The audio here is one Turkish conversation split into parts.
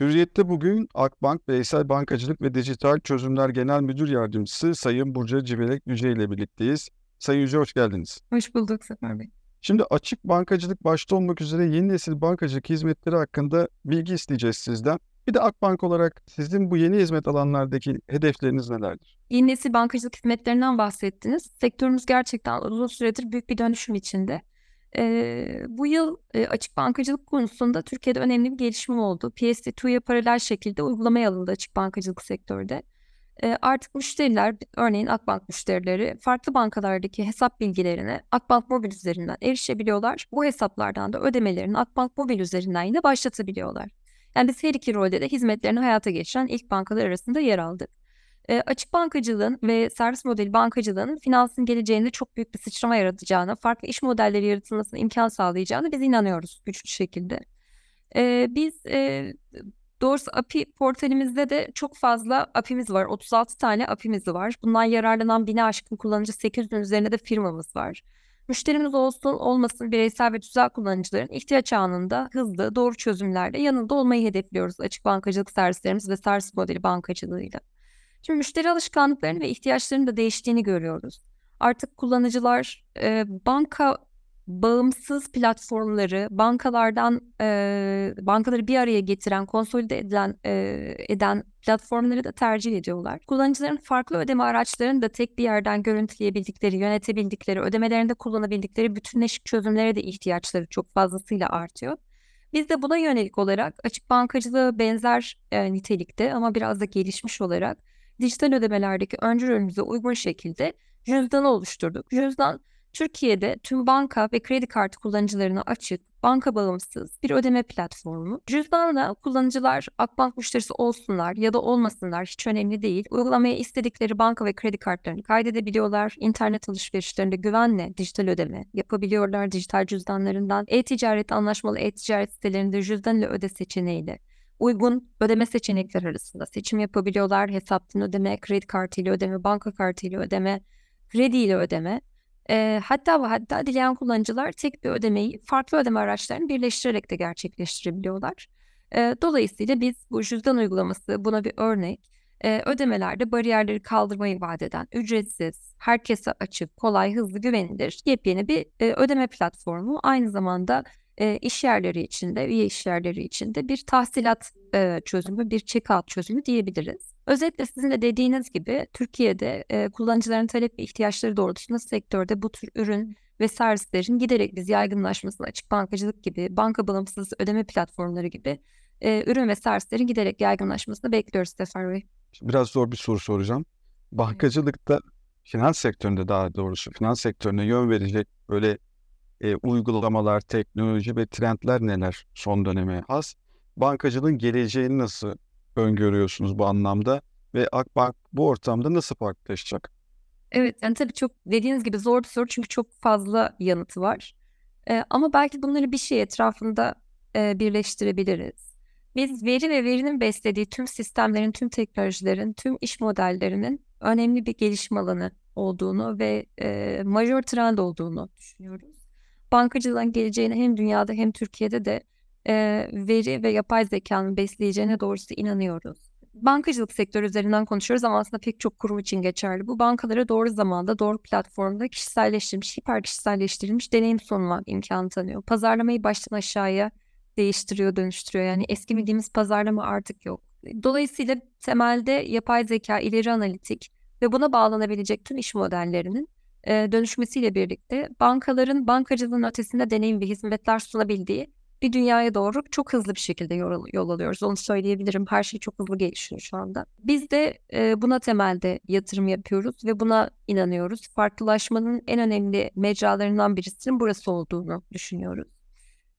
Hürriyet'te bugün Akbank Bireysel Bankacılık ve Dijital Çözümler Genel Müdür Yardımcısı Sayın Burcu Civelek Yüce ile birlikteyiz. Sayın Yüce hoş geldiniz. Hoş bulduk Sefer Bey. Şimdi açık bankacılık başta olmak üzere yeni nesil bankacılık hizmetleri hakkında bilgi isteyeceğiz sizden. Bir de Akbank olarak sizin bu yeni hizmet alanlardaki hedefleriniz nelerdir? Yeni nesil bankacılık hizmetlerinden bahsettiniz. Sektörümüz gerçekten uzun süredir büyük bir dönüşüm içinde. Ee, bu yıl e, açık bankacılık konusunda Türkiye'de önemli bir gelişme oldu. PSD2'ya paralel şekilde uygulamaya alındı açık bankacılık sektörde. Ee, artık müşteriler, örneğin Akbank müşterileri farklı bankalardaki hesap bilgilerine Akbank Mobil üzerinden erişebiliyorlar. Bu hesaplardan da ödemelerini Akbank Mobil üzerinden yine başlatabiliyorlar. Yani biz her iki rolde de hizmetlerini hayata geçiren ilk bankalar arasında yer aldık. E, açık bankacılığın ve servis modeli bankacılığının finansın geleceğinde çok büyük bir sıçrama yaratacağına, farklı iş modelleri yaratılmasına imkan sağlayacağına biz inanıyoruz güçlü şekilde. E, biz e, doğrusu API portalimizde de çok fazla API'miz var. 36 tane API'miz var. Bundan yararlanan bine aşkın kullanıcı 800'ün üzerinde de firmamız var. Müşterimiz olsun olmasın bireysel ve tüzel kullanıcıların ihtiyaç anında hızlı, doğru çözümlerle yanında olmayı hedefliyoruz açık bankacılık servislerimiz ve servis modeli bankacılığıyla. Şimdi müşteri alışkanlıklarını ve ihtiyaçlarının da değiştiğini görüyoruz. Artık kullanıcılar e, banka bağımsız platformları, bankalardan e, bankaları bir araya getiren, konsolide edilen e, eden platformları da tercih ediyorlar. Kullanıcıların farklı ödeme araçlarını da tek bir yerden görüntüleyebildikleri, yönetebildikleri, ödemelerinde kullanabildikleri bütünleşik çözümlere de ihtiyaçları çok fazlasıyla artıyor. Biz de buna yönelik olarak açık bankacılığı benzer e, nitelikte ama biraz da gelişmiş olarak dijital ödemelerdeki öncü rolümüze uygun şekilde cüzdanı oluşturduk. Cüzdan Türkiye'de tüm banka ve kredi kartı kullanıcılarına açık, banka bağımsız bir ödeme platformu. Cüzdanla kullanıcılar Akbank müşterisi olsunlar ya da olmasınlar hiç önemli değil. Uygulamaya istedikleri banka ve kredi kartlarını kaydedebiliyorlar. İnternet alışverişlerinde güvenle dijital ödeme yapabiliyorlar dijital cüzdanlarından. E-ticaret anlaşmalı e-ticaret sitelerinde cüzdan ile öde seçeneğiyle uygun ödeme seçenekler arasında seçim yapabiliyorlar. Hesaptan ödeme, kredi kartıyla ödeme, banka kartıyla ödeme, krediyle ödeme. E, hatta ve hatta dileyen kullanıcılar tek bir ödemeyi farklı ödeme araçlarını birleştirerek de gerçekleştirebiliyorlar. E, dolayısıyla biz bu cüzdan uygulaması buna bir örnek. E, ödemelerde bariyerleri kaldırmayı vaat eden, ücretsiz, herkese açık, kolay, hızlı, güvenilir yepyeni bir e, ödeme platformu. Aynı zamanda e, iş yerleri içinde, üye iş yerleri içinde bir tahsilat e, çözümü, bir check-out çözümü diyebiliriz. Özetle sizin de dediğiniz gibi Türkiye'de e, kullanıcıların talep ve ihtiyaçları doğrultusunda sektörde bu tür ürün ve servislerin giderek biz yaygınlaşmasını açık bankacılık gibi, banka bağımsız ödeme platformları gibi e, ürün ve servislerin giderek yaygınlaşmasını bekliyoruz Sefer Bey. Biraz zor bir soru soracağım. Bankacılıkta, finans sektöründe daha doğrusu finans sektörüne yön verecek böyle e, uygulamalar, teknoloji ve trendler neler son döneme has? Bankacılığın geleceğini nasıl öngörüyorsunuz bu anlamda ve Akbank bu ortamda nasıl farklılaşacak? Evet, yani tabii çok dediğiniz gibi zor bir soru çünkü çok fazla yanıtı var. Ee, ama belki bunları bir şey etrafında e, birleştirebiliriz. Biz veri ve verinin beslediği tüm sistemlerin, tüm teknolojilerin, tüm iş modellerinin önemli bir gelişim alanı olduğunu ve e, majör trend olduğunu düşünüyoruz. Bankacılığın geleceğini hem dünyada hem Türkiye'de de e, veri ve yapay zekanın besleyeceğine doğrusu inanıyoruz. Bankacılık sektörü üzerinden konuşuyoruz ama aslında pek çok kurum için geçerli. Bu bankalara doğru zamanda, doğru platformda kişiselleştirilmiş, hiper kişiselleştirilmiş deneyim sunma imkanı tanıyor. Pazarlamayı baştan aşağıya değiştiriyor, dönüştürüyor. Yani eski bildiğimiz pazarlama artık yok. Dolayısıyla temelde yapay zeka, ileri analitik ve buna bağlanabilecek tüm iş modellerinin e, dönüşmesiyle birlikte bankaların bankacılığın ötesinde deneyim ve hizmetler sunabildiği bir dünyaya doğru çok hızlı bir şekilde yol, yol alıyoruz. Onu söyleyebilirim. Her şey çok hızlı gelişiyor şu anda. Biz de e, buna temelde yatırım yapıyoruz ve buna inanıyoruz. Farklılaşmanın en önemli mecralarından birisinin burası olduğunu düşünüyoruz.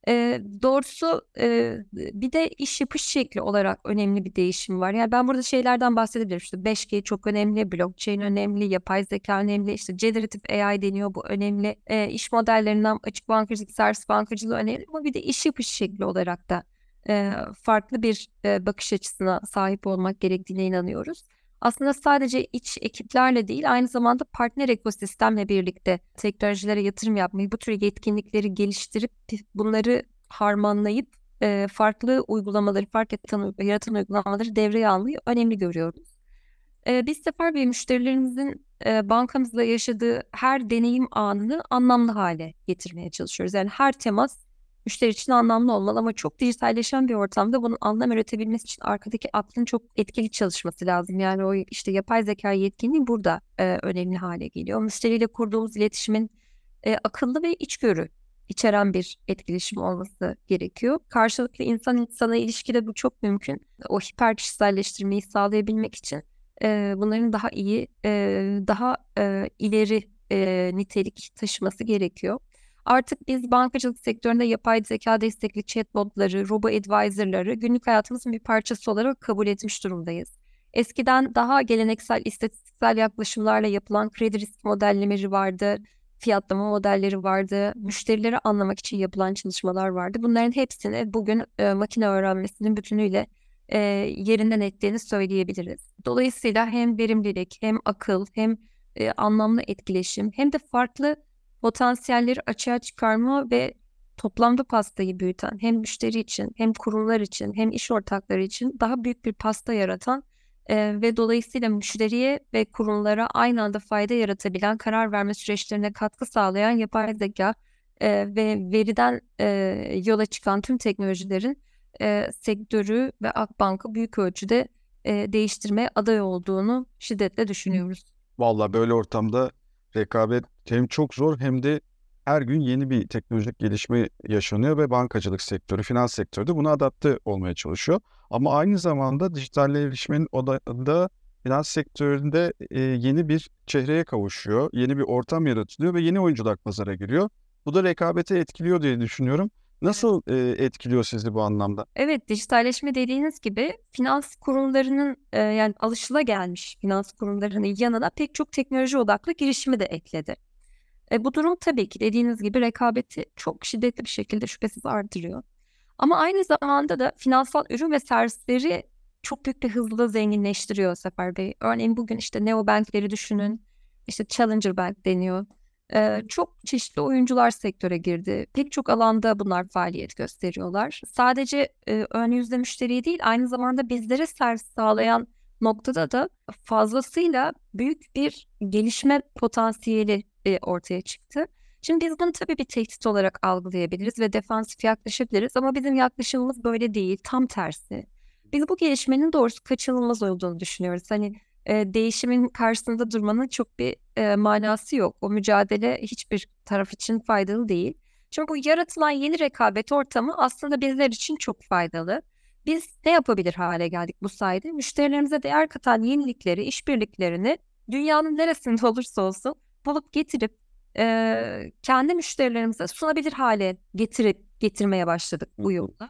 E, doğrusu e, bir de iş yapış şekli olarak önemli bir değişim var. Yani ben burada şeylerden bahsedebilirim. İşte 5G çok önemli, blockchain önemli, yapay zeka önemli, işte generative AI deniyor bu önemli. E, iş modellerinden açık bankacılık, servis bankacılığı önemli ama bir de iş yapış şekli olarak da e, farklı bir e, bakış açısına sahip olmak gerektiğine inanıyoruz aslında sadece iç ekiplerle değil aynı zamanda partner ekosistemle birlikte teknolojilere yatırım yapmayı, bu tür yetkinlikleri geliştirip bunları harmanlayıp e, farklı uygulamaları, fark yaratan, yaratan uygulamaları devreye almayı önemli görüyoruz. E, biz Sefer Bey müşterilerimizin e, bankamızla yaşadığı her deneyim anını anlamlı hale getirmeye çalışıyoruz. Yani her temas müşteri için anlamlı olmalı ama çok dijitalleşen bir ortamda bunun anlam üretebilmesi için arkadaki aklın çok etkili çalışması lazım. Yani o işte yapay zeka yetkinliği burada e, önemli hale geliyor. Müşteriyle kurduğumuz iletişimin e, akıllı ve içgörü içeren bir etkileşim olması gerekiyor. Karşılıklı insan insana ilişkide bu çok mümkün. O hiper kişiselleştirmeyi sağlayabilmek için e, bunların daha iyi, e, daha e, ileri e, nitelik taşıması gerekiyor. Artık biz bankacılık sektöründe yapay zeka destekli chatbotları, robo advisor'ları günlük hayatımızın bir parçası olarak kabul etmiş durumdayız. Eskiden daha geleneksel istatistiksel yaklaşımlarla yapılan kredi risk modellemeleri vardı, fiyatlama modelleri vardı, müşterileri anlamak için yapılan çalışmalar vardı. Bunların hepsini bugün e, makine öğrenmesinin bütünüyle e, yerinden ettiğini söyleyebiliriz. Dolayısıyla hem verimlilik, hem akıl, hem e, anlamlı etkileşim, hem de farklı potansiyelleri açığa çıkarma ve toplamda pastayı büyüten hem müşteri için hem kurumlar için hem iş ortakları için daha büyük bir pasta yaratan e, ve dolayısıyla müşteriye ve kurumlara aynı anda fayda yaratabilen karar verme süreçlerine katkı sağlayan yapay zeka e, ve veriden e, yola çıkan tüm teknolojilerin e, sektörü ve Akbank'ı büyük ölçüde e, değiştirmeye aday olduğunu şiddetle düşünüyoruz. Vallahi böyle ortamda rekabet hem çok zor hem de her gün yeni bir teknolojik gelişme yaşanıyor ve bankacılık sektörü, finans sektörü de buna adapte olmaya çalışıyor. Ama aynı zamanda dijitalleşmenin odağında finans sektöründe e, yeni bir çehreye kavuşuyor, yeni bir ortam yaratılıyor ve yeni oyuncular pazara giriyor. Bu da rekabeti etkiliyor diye düşünüyorum. Nasıl e, etkiliyor sizi bu anlamda? Evet, dijitalleşme dediğiniz gibi finans kurumlarının e, yani alışılagelmiş finans kurumlarının yanına pek çok teknoloji odaklı girişimi de ekledi. E, bu durum tabii ki dediğiniz gibi rekabeti çok şiddetli bir şekilde şüphesiz artırıyor. Ama aynı zamanda da finansal ürün ve servisleri çok büyük bir hızla zenginleştiriyor Sefer Bey. Örneğin bugün işte neobankleri düşünün. İşte Challenger Bank deniyor. Ee, çok çeşitli oyuncular sektöre girdi. Pek çok alanda bunlar faaliyet gösteriyorlar. Sadece e, ön yüzde müşteriyi değil aynı zamanda bizlere servis sağlayan noktada da fazlasıyla büyük bir gelişme potansiyeli e, ortaya çıktı. Şimdi biz bunu tabii bir tehdit olarak algılayabiliriz ve defansif yaklaşabiliriz ama bizim yaklaşımımız böyle değil, tam tersi. Biz bu gelişmenin doğrusu kaçınılmaz olduğunu düşünüyoruz. Hani e, değişimin karşısında durmanın çok bir e, manası yok. O mücadele hiçbir taraf için faydalı değil. Çünkü bu yaratılan yeni rekabet ortamı aslında bizler için çok faydalı. Biz ne yapabilir hale geldik bu sayede? Müşterilerimize değer katan yenilikleri, işbirliklerini dünyanın neresinde olursa olsun bulup getirip e, kendi müşterilerimize sunabilir hale getirip getirmeye başladık bu yolla.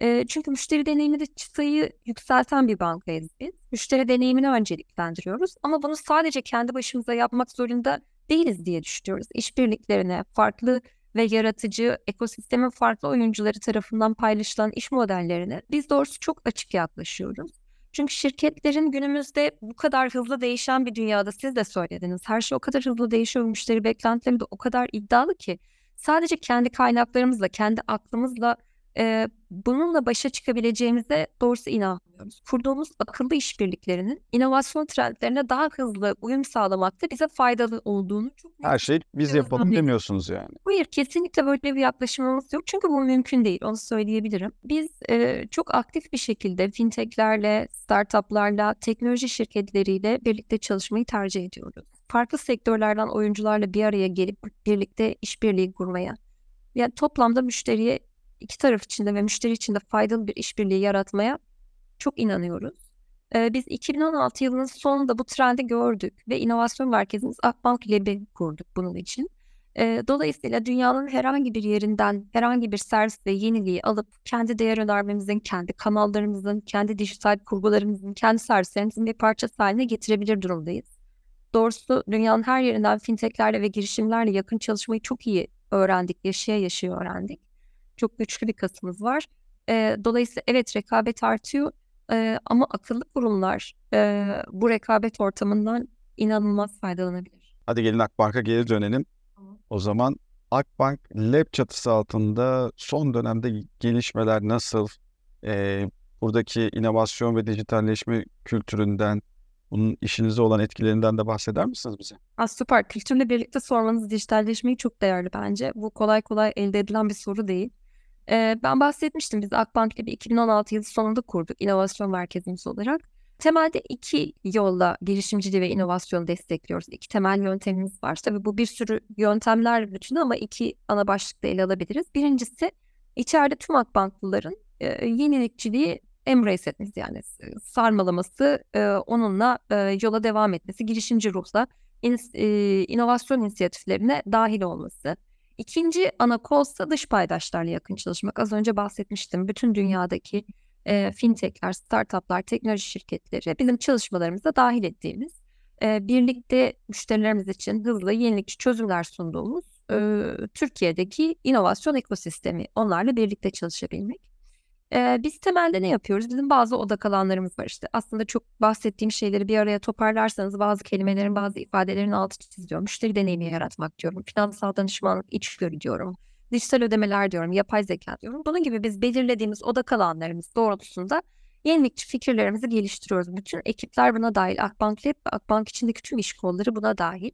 E, çünkü müşteri deneyiminde çıtayı yükselten bir bankayız biz. Müşteri deneyimini önceliklendiriyoruz ama bunu sadece kendi başımıza yapmak zorunda değiliz diye düşünüyoruz. İşbirliklerine, farklı ve yaratıcı ekosistemin farklı oyuncuları tarafından paylaşılan iş modellerine biz doğrusu çok açık yaklaşıyoruz. Çünkü şirketlerin günümüzde bu kadar hızlı değişen bir dünyada siz de söylediniz. Her şey o kadar hızlı değişiyor. Müşteri beklentileri de o kadar iddialı ki sadece kendi kaynaklarımızla, kendi aklımızla e, bununla başa çıkabileceğimize doğrusu inanmıyoruz. Kurduğumuz akıllı işbirliklerinin inovasyon trendlerine daha hızlı uyum sağlamakta bize faydalı olduğunu çok Her şey biz yapalım demiyorsunuz yani. Hayır kesinlikle böyle bir yaklaşımımız yok. Çünkü bu mümkün değil. Onu söyleyebilirim. Biz e, çok aktif bir şekilde fintechlerle, startuplarla, teknoloji şirketleriyle birlikte çalışmayı tercih ediyoruz. Farklı sektörlerden oyuncularla bir araya gelip birlikte işbirliği kurmaya. Yani toplamda müşteriye iki taraf için de ve müşteri için de faydalı bir işbirliği yaratmaya çok inanıyoruz. Ee, biz 2016 yılının sonunda bu trendi gördük ve inovasyon merkezimiz Akbank Lab'i kurduk bunun için. Ee, dolayısıyla dünyanın herhangi bir yerinden herhangi bir servis ve yeniliği alıp kendi değer önermemizin, kendi kanallarımızın, kendi dijital kurgularımızın, kendi servislerimizin bir parçası haline getirebilir durumdayız. Doğrusu dünyanın her yerinden fintechlerle ve girişimlerle yakın çalışmayı çok iyi öğrendik, yaşaya yaşaya öğrendik çok güçlü bir kasımız var. E, dolayısıyla evet rekabet artıyor e, ama akıllı kurumlar e, bu rekabet ortamından inanılmaz faydalanabilir. Hadi gelin Akbank'a geri dönelim. Tamam. O zaman Akbank Lab çatısı altında son dönemde gelişmeler nasıl? Eee, buradaki inovasyon ve dijitalleşme kültüründen, bunun işinize olan etkilerinden de bahseder misiniz bize? A, süper. Kültürle birlikte sormanız dijitalleşmeyi çok değerli bence. Bu kolay kolay elde edilen bir soru değil. Eee, ben bahsetmiştim. Biz Akbank gibi 2016 yılı sonunda kurduk inovasyon merkezimiz olarak. Temelde iki yolla girişimciliği ve inovasyonu destekliyoruz. İki temel yöntemimiz var. Tabii bu bir sürü yöntemler bütünü ama iki ana başlıkta ele alabiliriz. Birincisi içeride tüm Akbanklıların eee, yenilikçiliği embrace etmesi yani s- sarmalaması, eee, onunla eee, yola devam etmesi, girişimci ruhla ins- eee, inovasyon inisiyatiflerine dahil olması. İkinci ana kolsa dış paydaşlarla yakın çalışmak. Az önce bahsetmiştim. Bütün dünyadaki eee fintech'ler, startup'lar, teknoloji şirketleri bizim çalışmalarımıza dahil ettiğimiz, eee, birlikte müşterilerimiz için hızlı, yenilikçi çözümler sunduğumuz eee, Türkiye'deki inovasyon ekosistemi. Onlarla birlikte çalışabilmek. Eee, biz temelde ne yapıyoruz? Bizim bazı odak alanlarımız var işte. Aslında çok bahsettiğim şeyleri bir araya toparlarsanız bazı kelimelerin, bazı ifadelerin altı çiziyorum. Müşteri deneyimi yaratmak diyorum. Finansal danışmanlık, içgörü diyorum. Dijital ödemeler diyorum, yapay zeka diyorum. Bunun gibi biz belirlediğimiz odak alanlarımız doğrultusunda yenilikçi fikirlerimizi geliştiriyoruz. Bütün ekipler buna dahil. Akbank Lab Akbank içindeki tüm iş kolları buna dahil.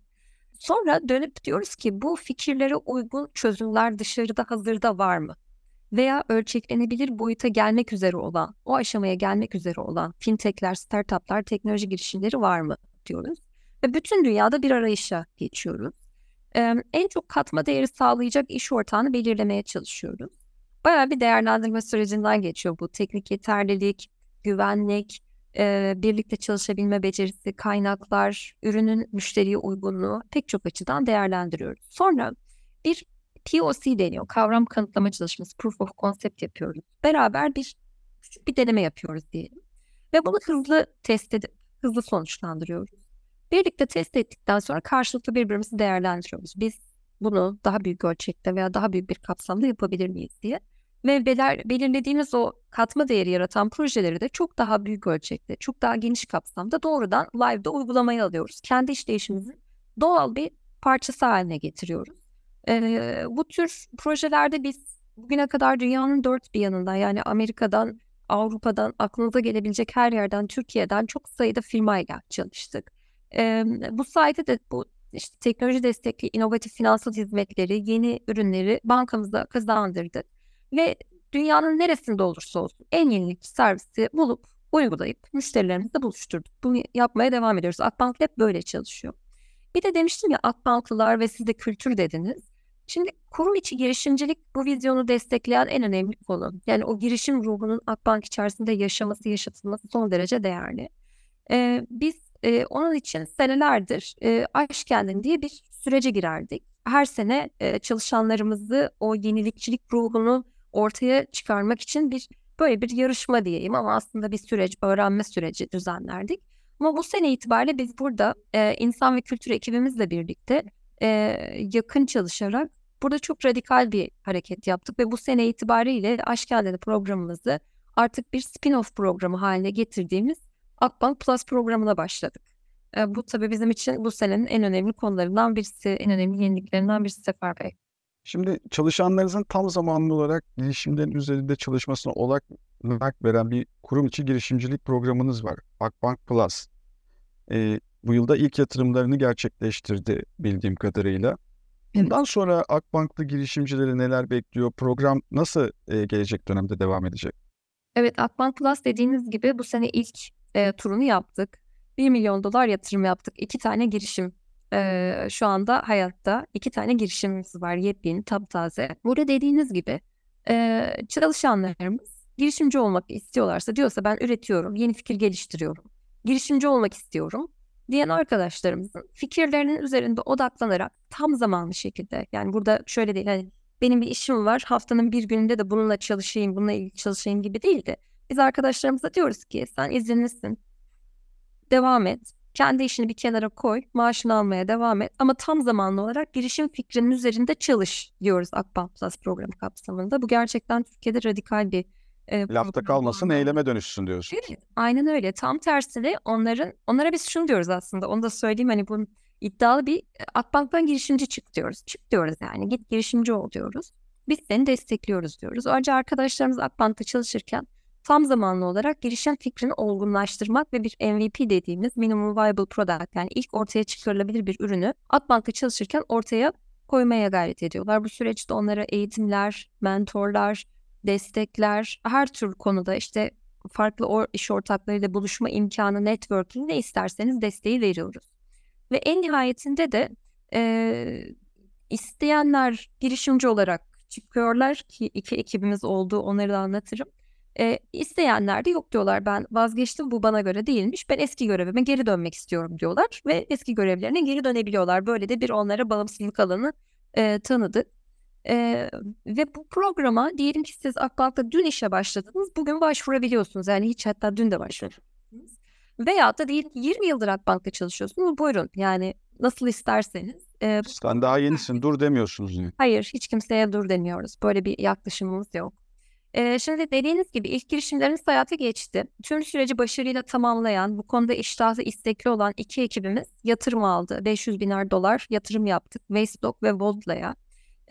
Sonra dönüp diyoruz ki bu fikirlere uygun çözümler dışarıda hazırda var mı? Veya ölçeklenebilir boyuta gelmek üzere olan, o aşamaya gelmek üzere olan fintech'ler, startup'lar, teknoloji girişimleri var mı diyoruz. Ve bütün dünyada bir arayışa geçiyoruz. Eee, en çok katma değeri sağlayacak iş ortağını belirlemeye çalışıyoruz. Bayağı bir değerlendirme sürecinden geçiyor bu. Teknik yeterlilik, güvenlik, eee, birlikte çalışabilme becerisi, kaynaklar, ürünün müşteriye uygunluğu pek çok açıdan değerlendiriyoruz. Sonra bir POC deniyor. Kavram kanıtlama çalışması, proof of concept yapıyoruz. Beraber bir küçük bir deneme yapıyoruz diyelim. Ve bunu hızlı test edip hızlı sonuçlandırıyoruz. Birlikte test ettikten sonra karşılıklı birbirimizi değerlendiriyoruz. Biz bunu daha büyük ölçekte veya daha büyük bir kapsamda yapabilir miyiz diye. Ve beler, belirlediğimiz o katma değeri yaratan projeleri de çok daha büyük ölçekte, çok daha geniş kapsamda doğrudan live'da uygulamaya alıyoruz. Kendi işleyişimizin doğal bir parçası haline getiriyoruz. Eee, bu tür projelerde biz bugüne kadar dünyanın dört bir yanından yani Amerika'dan, Avrupa'dan, aklınıza gelebilecek her yerden, Türkiye'den çok sayıda firmayla çalıştık. Eee, bu sayede de bu işte teknoloji destekli inovatif finansal hizmetleri, yeni ürünleri bankamıza kazandırdık. Ve dünyanın neresinde olursa olsun en yenilikçi servisi bulup uygulayıp müşterilerimizle buluşturduk. Bunu yapmaya devam ediyoruz. Akbank hep böyle çalışıyor. Bir de demiştim ya Akbanklılar ve siz de kültür dediniz. Şimdi kurum içi girişimcilik bu vizyonu destekleyen en önemli konu. Yani o girişim ruhunun Akbank içerisinde yaşaması, yaşatılması son derece değerli. Ee, biz e, onun için senelerdir e, Aş Kendin diye bir sürece girerdik. Her sene e, çalışanlarımızı o yenilikçilik ruhunu ortaya çıkarmak için bir böyle bir yarışma diyeyim ama aslında bir süreç, öğrenme süreci düzenlerdik. Ama bu sene itibariyle biz burada e, insan ve kültür ekibimizle birlikte e, yakın çalışarak burada çok radikal bir hareket yaptık ve bu sene itibariyle Aşk Kendini programımızı artık bir spin-off programı haline getirdiğimiz Akbank Plus programına başladık. E, bu tabii bizim için bu senenin en önemli konularından birisi, en önemli yeniliklerinden birisi Sefer Bey. Şimdi çalışanlarınızın tam zamanlı olarak girişimlerin üzerinde çalışmasına olanak veren bir kurum içi girişimcilik programınız var. Akbank Plus. Eee, bu yılda ilk yatırımlarını gerçekleştirdi bildiğim kadarıyla. Bundan sonra Akbank'lı girişimcileri neler bekliyor? Program nasıl eee, gelecek dönemde devam edecek? Evet, Akbank Plus dediğiniz gibi bu sene ilk e, turunu yaptık. 1 milyon dolar yatırım yaptık. İki tane girişim e, şu anda hayatta. iki tane girişimimiz var yepyeni, taptaze. Burada dediğiniz gibi e, çalışanlarımız girişimci olmak istiyorlarsa diyorsa ben üretiyorum, yeni fikir geliştiriyorum, girişimci olmak istiyorum diyen arkadaşlarımızın fikirlerinin üzerinde odaklanarak tam zamanlı şekilde yani burada şöyle değil hani benim bir işim var haftanın bir gününde de bununla çalışayım, bununla ilgili çalışayım gibi değil de biz arkadaşlarımıza diyoruz ki sen izinlisin, devam et, kendi işini bir kenara koy, maaşını almaya devam et ama tam zamanlı olarak girişim fikrinin üzerinde çalış diyoruz Akbank Plus programı kapsamında. Bu gerçekten Türkiye'de radikal bir e, Lafta kalmasın, oldu. eyleme dönüşsün diyorsun. Evet, aynen öyle. Tam tersine onların onlara biz şunu diyoruz aslında. Onu da söyleyeyim hani bunun iddialı bir Akbank'tan girişimci çık diyoruz. Çık diyoruz yani git girişimci ol diyoruz. Biz seni destekliyoruz diyoruz. Önce arkadaşlarımız Akbank'ta çalışırken tam zamanlı olarak girişim fikrini olgunlaştırmak ve bir MVP dediğimiz minimum viable product yani ilk ortaya çıkarılabilir bir ürünü Akbank'ta çalışırken ortaya koymaya gayret ediyorlar. Bu süreçte onlara eğitimler, mentorlar, destekler, her tür konuda işte farklı or- iş ortaklarıyla buluşma imkanı, networking ne isterseniz desteği veriyoruz. Ve en nihayetinde de e, isteyenler girişimci olarak çıkıyorlar ki iki ekibimiz olduğu onları da anlatırım. E, isteyenler de yok diyorlar ben vazgeçtim bu bana göre değilmiş ben eski görevime geri dönmek istiyorum diyorlar ve eski görevlerine geri dönebiliyorlar. Böyle de bir onlara bağımsızlık alanı e, tanıdık. E, ve bu programa diyelim ki siz Akbank'ta dün işe başladınız bugün başvurabiliyorsunuz yani hiç hatta dün de başvurdunuz. Veya da diyelim ki 20 yıldır Akbank'ta çalışıyorsunuz buyurun yani nasıl isterseniz. E, Sen daha yenisin dur demiyorsunuz yani. Hayır, hiç kimseye dur demiyoruz. Böyle bir yaklaşımımız yok. Ee, şimdi dediğiniz gibi ilk girişimlerimiz hayata geçti. Tüm süreci başarıyla tamamlayan, bu konuda iştahlı, istekli olan iki ekibimiz yatırım aldı. 500 biner dolar yatırım yaptık. Wastedock ve Voltla'ya.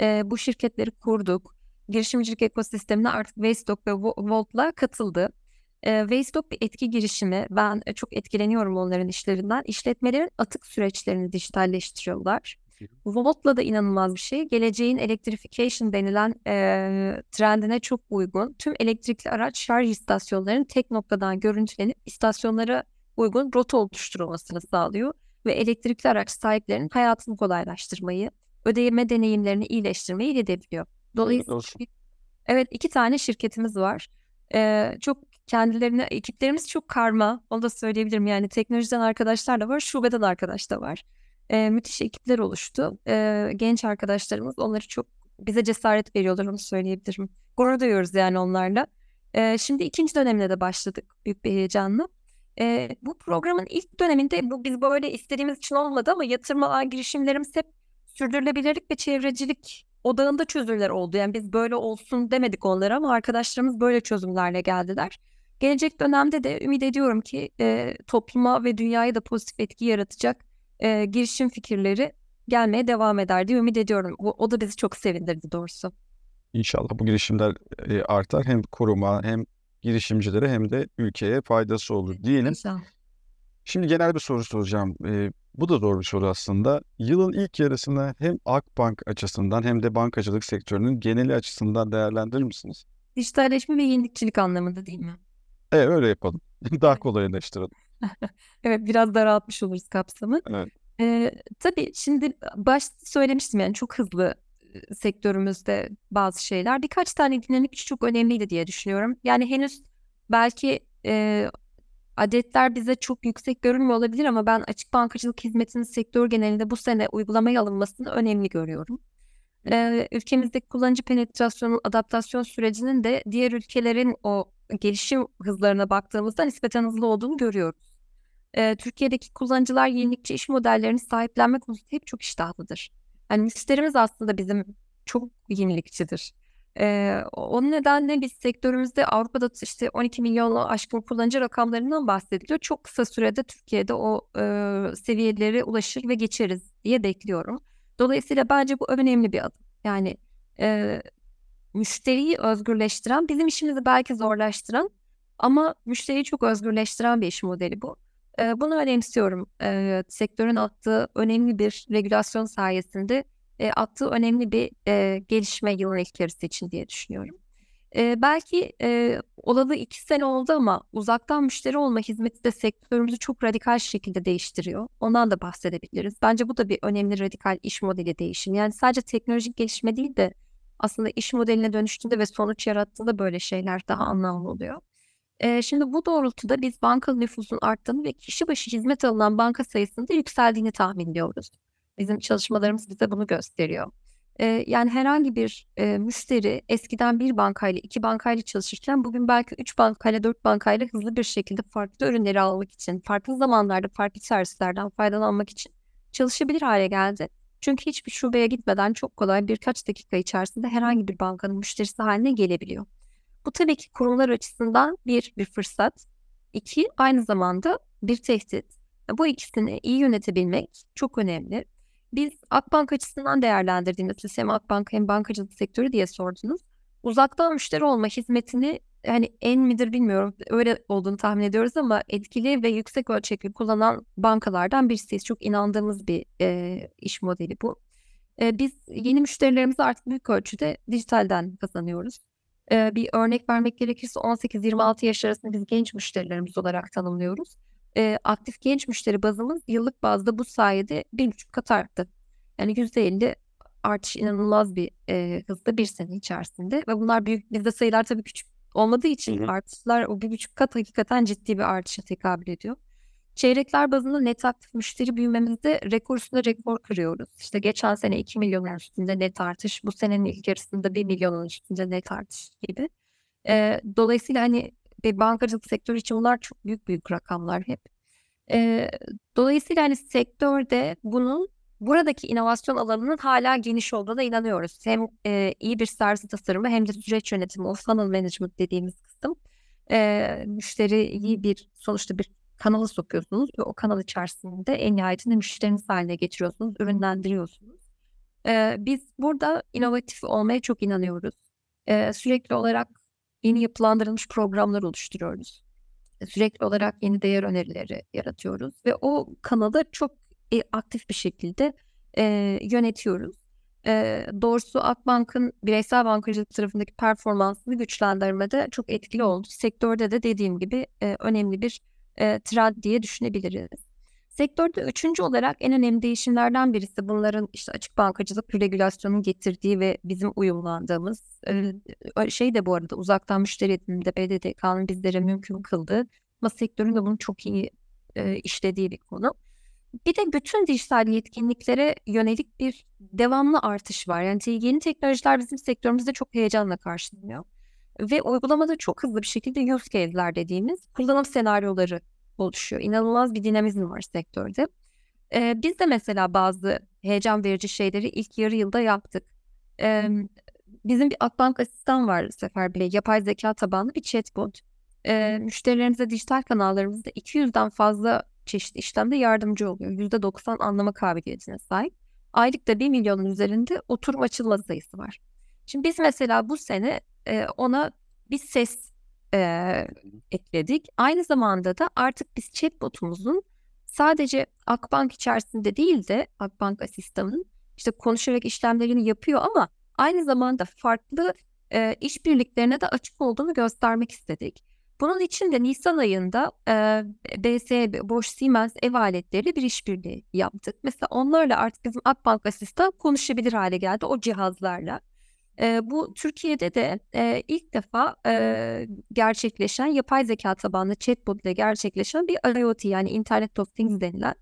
Ee, bu şirketleri kurduk. Girişimcilik ekosistemine artık Wastedock ve Vo- Volt'la katıldı. Ee, Wastedock bir etki girişimi. Ben e, çok etkileniyorum onların işlerinden. İşletmelerin atık süreçlerini dijitalleştiriyorlar. Volt'la da inanılmaz bir şey. Geleceğin electrification denilen eee, trendine çok uygun. Tüm elektrikli araç şarj istasyonlarının tek noktadan görüntülenip istasyonlara uygun rota oluşturulmasını sağlıyor. Ve elektrikli araç sahiplerinin hayatını kolaylaştırmayı, ödeme deneyimlerini iyileştirmeyi hedefliyor. Dolayısıyla evet iki tane şirketimiz var. Eee, çok kendilerine ekiplerimiz çok karma. Onu da söyleyebilirim. Yani teknolojiden arkadaşlar da var, şubeden arkadaş da var. Eee, müthiş ekipler oluştu. Eee, genç arkadaşlarımız onları çok bize cesaret veriyorlar onu söyleyebilirim. Gurur duyuyoruz yani onlarla. Eee, şimdi ikinci dönemine de başladık büyük bir heyecanla. Eee, bu programın ilk döneminde bu biz böyle istediğimiz için olmadı ama yatırım alan girişimlerimiz hep sürdürülebilirlik ve çevrecilik odağında çözümler oldu. Yani biz böyle olsun demedik onlara ama arkadaşlarımız böyle çözümlerle geldiler. Gelecek dönemde de ümit ediyorum ki eee, topluma ve dünyaya da pozitif etki yaratacak eee, girişim fikirleri gelmeye devam eder diye ümit ediyorum. O, o da bizi çok sevindirdi doğrusu. İnşallah bu girişimler e, artar. Hem kuruma hem girişimcilere hem de ülkeye faydası olur diyelim. İnşallah. Şimdi genel bir soru soracağım. E, bu da zor bir soru aslında. Yılın ilk yarısını hem Akbank açısından hem de bankacılık sektörünün geneli açısından değerlendirir misiniz? Dijitalleşme ve yenilikçilik anlamında değil mi? Evet öyle yapalım. Daha kolaylaştıralım. Evet biraz daraltmış oluruz kapsamı. Evet. Ee, tabii şimdi başta söylemiştim yani çok hızlı sektörümüzde bazı şeyler. Birkaç tane dinamik çok önemliydi diye düşünüyorum. Yani henüz belki e, adetler bize çok yüksek görünmüyor olabilir ama ben açık bankacılık hizmetinin sektör genelinde bu sene uygulamaya alınmasını önemli görüyorum. Ee, ülkemizdeki kullanıcı penetrasyonun adaptasyon sürecinin de diğer ülkelerin o gelişim hızlarına baktığımızda nispeten hızlı olduğunu görüyoruz. Ee, Türkiye'deki kullanıcılar yenilikçi iş modellerini sahiplenme konusunda hep çok iştahlıdır. Yani müşterimiz aslında bizim çok yenilikçidir. Ee, o nedenle biz sektörümüzde Avrupa'da işte 12 milyonla aşkın kullanıcı rakamlarından bahsediliyor. Çok kısa sürede Türkiye'de o e, seviyelere ulaşır ve geçeriz diye bekliyorum. Dolayısıyla bence bu önemli bir adım. Yani e, müşteriyi özgürleştiren, bizim işimizi belki zorlaştıran ama müşteriyi çok özgürleştiren bir iş modeli bu. E, bunu önemsiyorum. E, sektörün attığı önemli bir regülasyon sayesinde e, attığı önemli bir e, gelişme yılın ilk yarısı için diye düşünüyorum. E, belki e, olalı iki sene oldu ama uzaktan müşteri olma hizmeti de sektörümüzü çok radikal şekilde değiştiriyor. Ondan da bahsedebiliriz. Bence bu da bir önemli radikal iş modeli değişimi. Yani sadece teknolojik gelişme değil de aslında iş modeline dönüştüğünde ve sonuç yarattığında böyle şeyler daha anlamlı oluyor. E, şimdi bu doğrultuda biz banka nüfusun arttığını ve kişi başı hizmet alınan banka sayısının da yükseldiğini tahmin ediyoruz. Bizim çalışmalarımız bize bunu gösteriyor. Ee, yani herhangi bir e, müşteri eskiden bir bankayla, iki bankayla çalışırken bugün belki üç bankayla, dört bankayla hızlı bir şekilde farklı ürünleri almak için, farklı zamanlarda farklı servislerden faydalanmak için çalışabilir hale geldi. Çünkü hiçbir şubeye gitmeden çok kolay birkaç dakika içerisinde herhangi bir bankanın müşterisi haline gelebiliyor. Bu tabii ki kurumlar açısından bir, bir fırsat. İki, aynı zamanda bir tehdit. Bu ikisini iyi yönetebilmek çok önemli. Biz Akbank açısından değerlendirdiğimizde siz hem Akbank hem bankacılık sektörü diye sordunuz. Uzaktan müşteri olma hizmetini hani en midir bilmiyorum öyle olduğunu tahmin ediyoruz ama etkili ve yüksek ölçekli kullanan bankalardan birisiyiz. Çok inandığımız bir e, iş modeli bu. E, biz yeni müşterilerimizi artık büyük ölçüde dijitalden kazanıyoruz. E, bir örnek vermek gerekirse 18-26 yaş arasında biz genç müşterilerimiz olarak tanımlıyoruz. E, aktif genç müşteri bazımız yıllık bazda bu sayede bir buçuk kat arttı. Yani %50 artış inanılmaz bir e, hızda bir sene içerisinde ve bunlar büyük bizde sayılar tabii küçük olmadığı için Hı hı. artışlar o bir buçuk kat hakikaten ciddi bir artışa tekabül ediyor. Çeyrekler bazında net aktif müşteri büyümemizde rekor üstüne rekor kırıyoruz. İşte geçen sene 2 milyonun üstünde net artış, bu senenin ilk yarısında 1 milyonun üstünde net artış gibi. Ee, dolayısıyla hani bir bankacılık sektörü için bunlar çok büyük büyük rakamlar hep. Ee, dolayısıyla hani sektörde bunun buradaki inovasyon alanının hala geniş olduğuna inanıyoruz. Hem e, iyi bir servis tasarımı hem de süreç yönetimi, o funnel management dediğimiz kısım. E, müşteriyi bir sonuçta bir kanala sokuyorsunuz ve o kanal içerisinde en nihayetinde müşteriniz haline getiriyorsunuz, ürünlendiriyorsunuz. E, biz burada inovatif olmaya çok inanıyoruz. E, sürekli olarak yeni yapılandırılmış programlar oluşturuyoruz. Sürekli olarak yeni değer önerileri yaratıyoruz ve o kanalı çok e, aktif bir şekilde e, yönetiyoruz. E, doğrusu Akbank'ın bireysel bankacılık tarafındaki performansını güçlendirmede çok etkili oldu. Sektörde de dediğim gibi e, önemli bir e, trend diye düşünebiliriz. Sektörde üçüncü olarak en önemli değişimlerden birisi bunların işte açık bankacılık regülasyonun getirdiği ve bizim uyumlandığımız şey de bu arada uzaktan müşteri ediniminde BDDK'nın bizlere mümkün kıldığı ama sektörün de bunu çok iyi e, işlediği bir konu. Bir de bütün dijital yetkinliklere yönelik bir devamlı artış var. Yani yeni teknolojiler bizim sektörümüzde çok heyecanla karşılanıyor. Ve uygulamada çok hızlı bir şekilde use case'ler dediğimiz kullanım senaryoları oluşuyor. İnanılmaz bir dinamizm var sektörde. Ee, biz de mesela bazı heyecan verici şeyleri ilk yarı yılda yaptık. Ee, bizim bir Akbank asistan var Sefer bile yapay zeka tabanlı bir chatbot. Ee, müşterilerimize dijital kanallarımızda 200'den fazla çeşitli işlemde yardımcı oluyor. %90 anlama kabiliyetine sahip. Aylıkta 1 milyonun üzerinde oturum açılma sayısı var. Şimdi biz mesela bu sene e, ona bir ses e, ekledik. Aynı zamanda da artık biz chatbotumuzun sadece Akbank içerisinde değil de Akbank asistanın işte konuşarak işlemlerini yapıyor ama aynı zamanda farklı e, işbirliklerine de açık olduğunu göstermek istedik. Bunun için de Nisan ayında e, BSB, Bosch Siemens ev aletleriyle bir işbirliği yaptık. Mesela onlarla artık bizim Akbank asistan konuşabilir hale geldi o cihazlarla. E, bu Türkiye'de de e, ilk defa e, gerçekleşen yapay zeka tabanlı chatbot ile gerçekleşen bir IoT yani Internet of Things denilen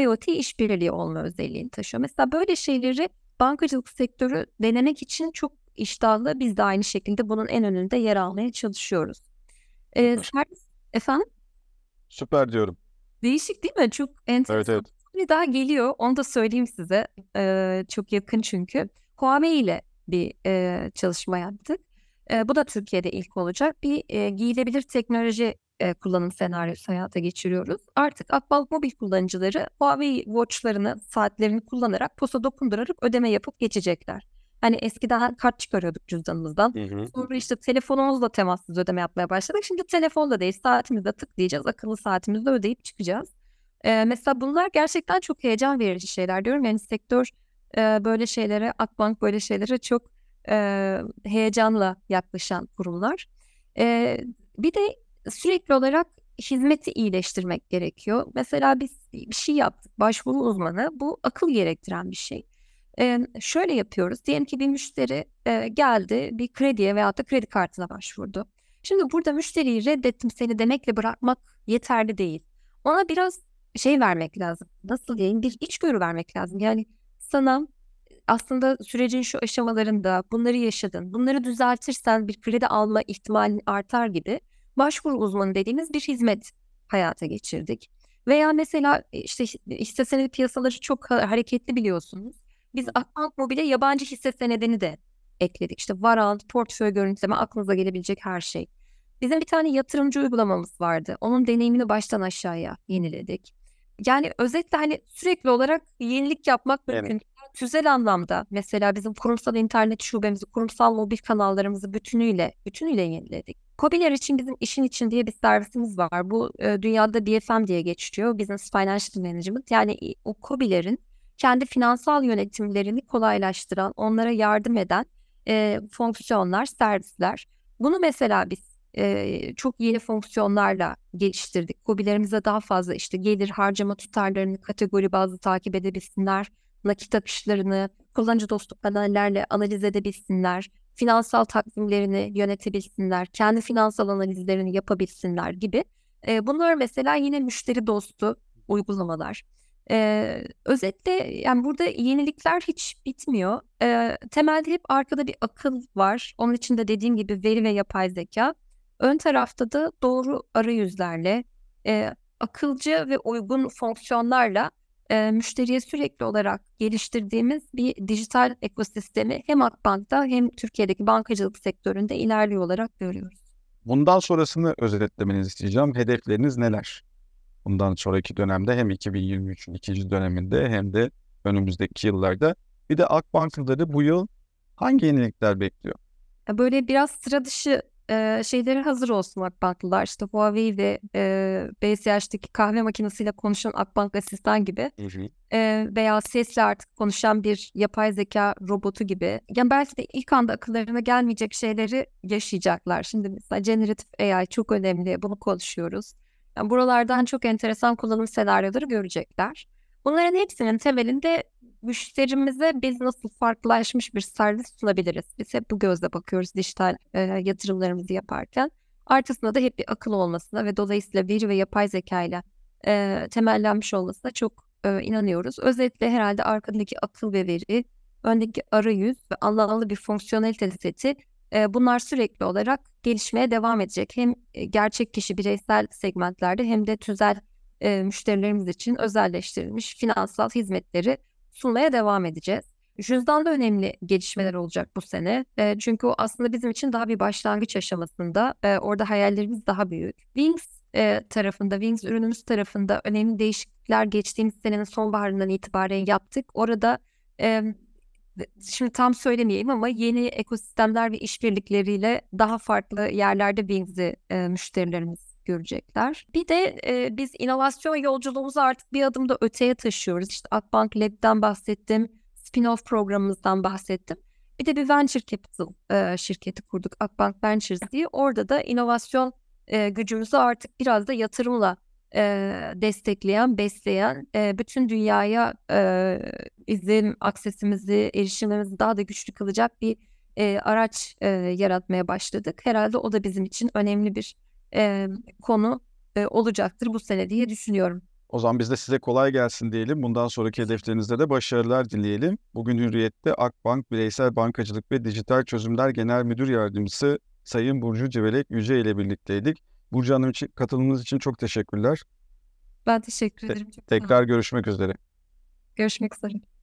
IoT işbirliği olma özelliğini taşıyor. Mesela böyle şeyleri bankacılık sektörü denemek için çok iştahlı. Biz de aynı şekilde bunun en önünde yer almaya çalışıyoruz. E, servis, efendim? Süper diyorum. Değişik değil mi? Çok enteresan. Evet evet. Bir daha geliyor. Onu da söyleyeyim size. Ee, çok yakın çünkü. Huawei ile bir e, çalışma yaptık. E, bu da Türkiye'de ilk olacak. Bir e, giyilebilir teknoloji e, kullanım senaryosu hayata geçiriyoruz. Artık Akbank mobil kullanıcıları Huawei Watch'larını, saatlerini kullanarak posta dokundurarak ödeme yapıp geçecekler. Hani eskiden kart çıkarıyorduk cüzdanımızdan. Hı hı. Sonra işte telefonumuzla temassız ödeme yapmaya başladık. Şimdi telefonla değil saatimizde tıklayacağız. Akıllı saatimizde ödeyip çıkacağız. Ee, mesela bunlar gerçekten çok heyecan verici şeyler diyorum. Yani sektör e, böyle şeylere, Akbank böyle şeylere çok e, heyecanla yaklaşan kurumlar. E, bir de sürekli olarak hizmeti iyileştirmek gerekiyor. Mesela biz bir şey yaptık, başvuru uzmanı. Bu akıl gerektiren bir şey. Ee, şöyle yapıyoruz. Diyelim ki bir müşteri e, geldi bir krediye veya da kredi kartına başvurdu. Şimdi burada müşteriyi reddettim seni demekle bırakmak yeterli değil. Ona biraz şey vermek lazım. Nasıl diyeyim? Bir içgörü vermek lazım. Yani sana aslında sürecin şu aşamalarında bunları yaşadın. Bunları düzeltirsen bir kredi alma ihtimalin artar gibi başvuru uzmanı dediğimiz bir hizmet hayata geçirdik. Veya mesela işte hisse senedi piyasaları çok ha- hareketli biliyorsunuz. Biz Akbank Mobil'e yabancı hisse senedini de ekledik. İşte varant, portföy görüntüleme, aklınıza gelebilecek her şey. Bizim bir tane yatırımcı uygulamamız vardı. Onun deneyimini baştan aşağıya yeniledik. Yani özetle hani sürekli olarak yenilik yapmak Evet. mümkün. Tüzel anlamda mesela bizim kurumsal internet şubemizi, kurumsal mobil kanallarımızı bütünüyle bütünüyle yeniledik. KOBİ'ler için bizim işin için diye bir servisimiz var. Bu e, dünyada BFM diye geçiyor. Business Financial Management. Yani o KOBİ'lerin kendi finansal yönetimlerini kolaylaştıran, onlara yardım eden e, fonksiyonlar, servisler. Bunu mesela biz e, çok yeni fonksiyonlarla geliştirdik. KOBİ'lerimize daha fazla işte gelir harcama tutarlarını kategori bazlı takip edebilsinler, nakit akışlarını kullanıcı dostu panellerle analiz edebilsinler, finansal takvimlerini yönetebilsinler, kendi finansal analizlerini yapabilsinler gibi. E, bunlar mesela yine müşteri dostu uygulamalar. E, özetle yani burada yenilikler hiç bitmiyor. E, temelde hep arkada bir akıl var. Onun için de dediğim gibi veri ve yapay zeka. Ön tarafta da doğru arayüzlerle, e, akılcı ve uygun fonksiyonlarla e, müşteriye sürekli olarak geliştirdiğimiz bir dijital ekosistemi hem Akbank'ta hem Türkiye'deki bankacılık sektöründe ilerliyor olarak görüyoruz. Bundan sonrasını özetlemenizi isteyeceğim. Hedefleriniz neler? Bundan sonraki dönemde hem 2023'ün ikinci döneminde hem de önümüzdeki yıllarda. Bir de Akbanklıları bu yıl hangi yenilikler bekliyor? Böyle biraz sıra dışı e, şeylere hazır olsun Akbanklılar. İşte Huawei ve e, BCH'deki kahve makinesiyle konuşan Akbank asistan gibi e, veya sesle artık konuşan bir yapay zeka robotu gibi. Yani belki de ilk anda akıllarına gelmeyecek şeyleri yaşayacaklar. Şimdi mesela generative AI çok önemli. Bunu konuşuyoruz. Yani buralardan çok enteresan kullanım senaryoları görecekler. Bunların hepsinin temelinde müşterimize biz nasıl farklılaşmış bir servis sunabiliriz? Biz hep bu gözle bakıyoruz dijital e, yatırımlarımızı yaparken. Arkasında da hep bir akıl olmasına ve dolayısıyla veri ve yapay zeka ile e, temellenmiş olmasına çok e, inanıyoruz. Özetle herhalde arkadaki akıl ve veri, öndeki arayüz ve anlamlı bir fonksiyonelite seti e, bunlar sürekli olarak gelişmeye devam edecek. Hem e, gerçek kişi bireysel segmentlerde hem de tüzel e, müşterilerimiz için özelleştirilmiş finansal hizmetleri sunmaya devam edeceğiz. Cüzdan da önemli gelişmeler olacak bu sene. E, çünkü o aslında bizim için daha bir başlangıç aşamasında. E, orada hayallerimiz daha büyük. Wings e, tarafında, Wings ürünümüz tarafında önemli değişiklikler geçtiğimiz senenin sonbaharından itibaren yaptık. Orada e, şimdi tam söylemeyeyim ama yeni ekosistemler ve işbirlikleriyle daha farklı yerlerde Wings'i e, müşterilerimiz görecekler. Bir de e, biz inovasyon yolculuğumuzu artık bir adım da öteye taşıyoruz. İşte Akbank Lab'den bahsettim, spin-off programımızdan bahsettim. Bir de bir venture capital e, şirketi kurduk Akbank Ventures diye. Orada da inovasyon e, gücümüzü artık biraz da yatırımla e, destekleyen, besleyen, e, bütün dünyaya e, izlenim aksesimizi, erişimimizi daha da güçlü kılacak bir e, araç e, yaratmaya başladık. Herhalde o da bizim için önemli bir e, konu e, olacaktır bu sene diye düşünüyorum. O zaman biz de size kolay gelsin diyelim. Bundan sonraki hedeflerinizde de başarılar dileyelim. Bugün Hürriyet'te Akbank Bireysel Bankacılık ve Dijital Çözümler Genel Müdür Yardımcısı Sayın Burcu Civelek Yüce ile birlikteydik. Burcu Hanım için katılımınız için çok teşekkürler. Ben teşekkür Te- ederim. Çok. Tekrar görüşmek üzere. Görüşmek üzere.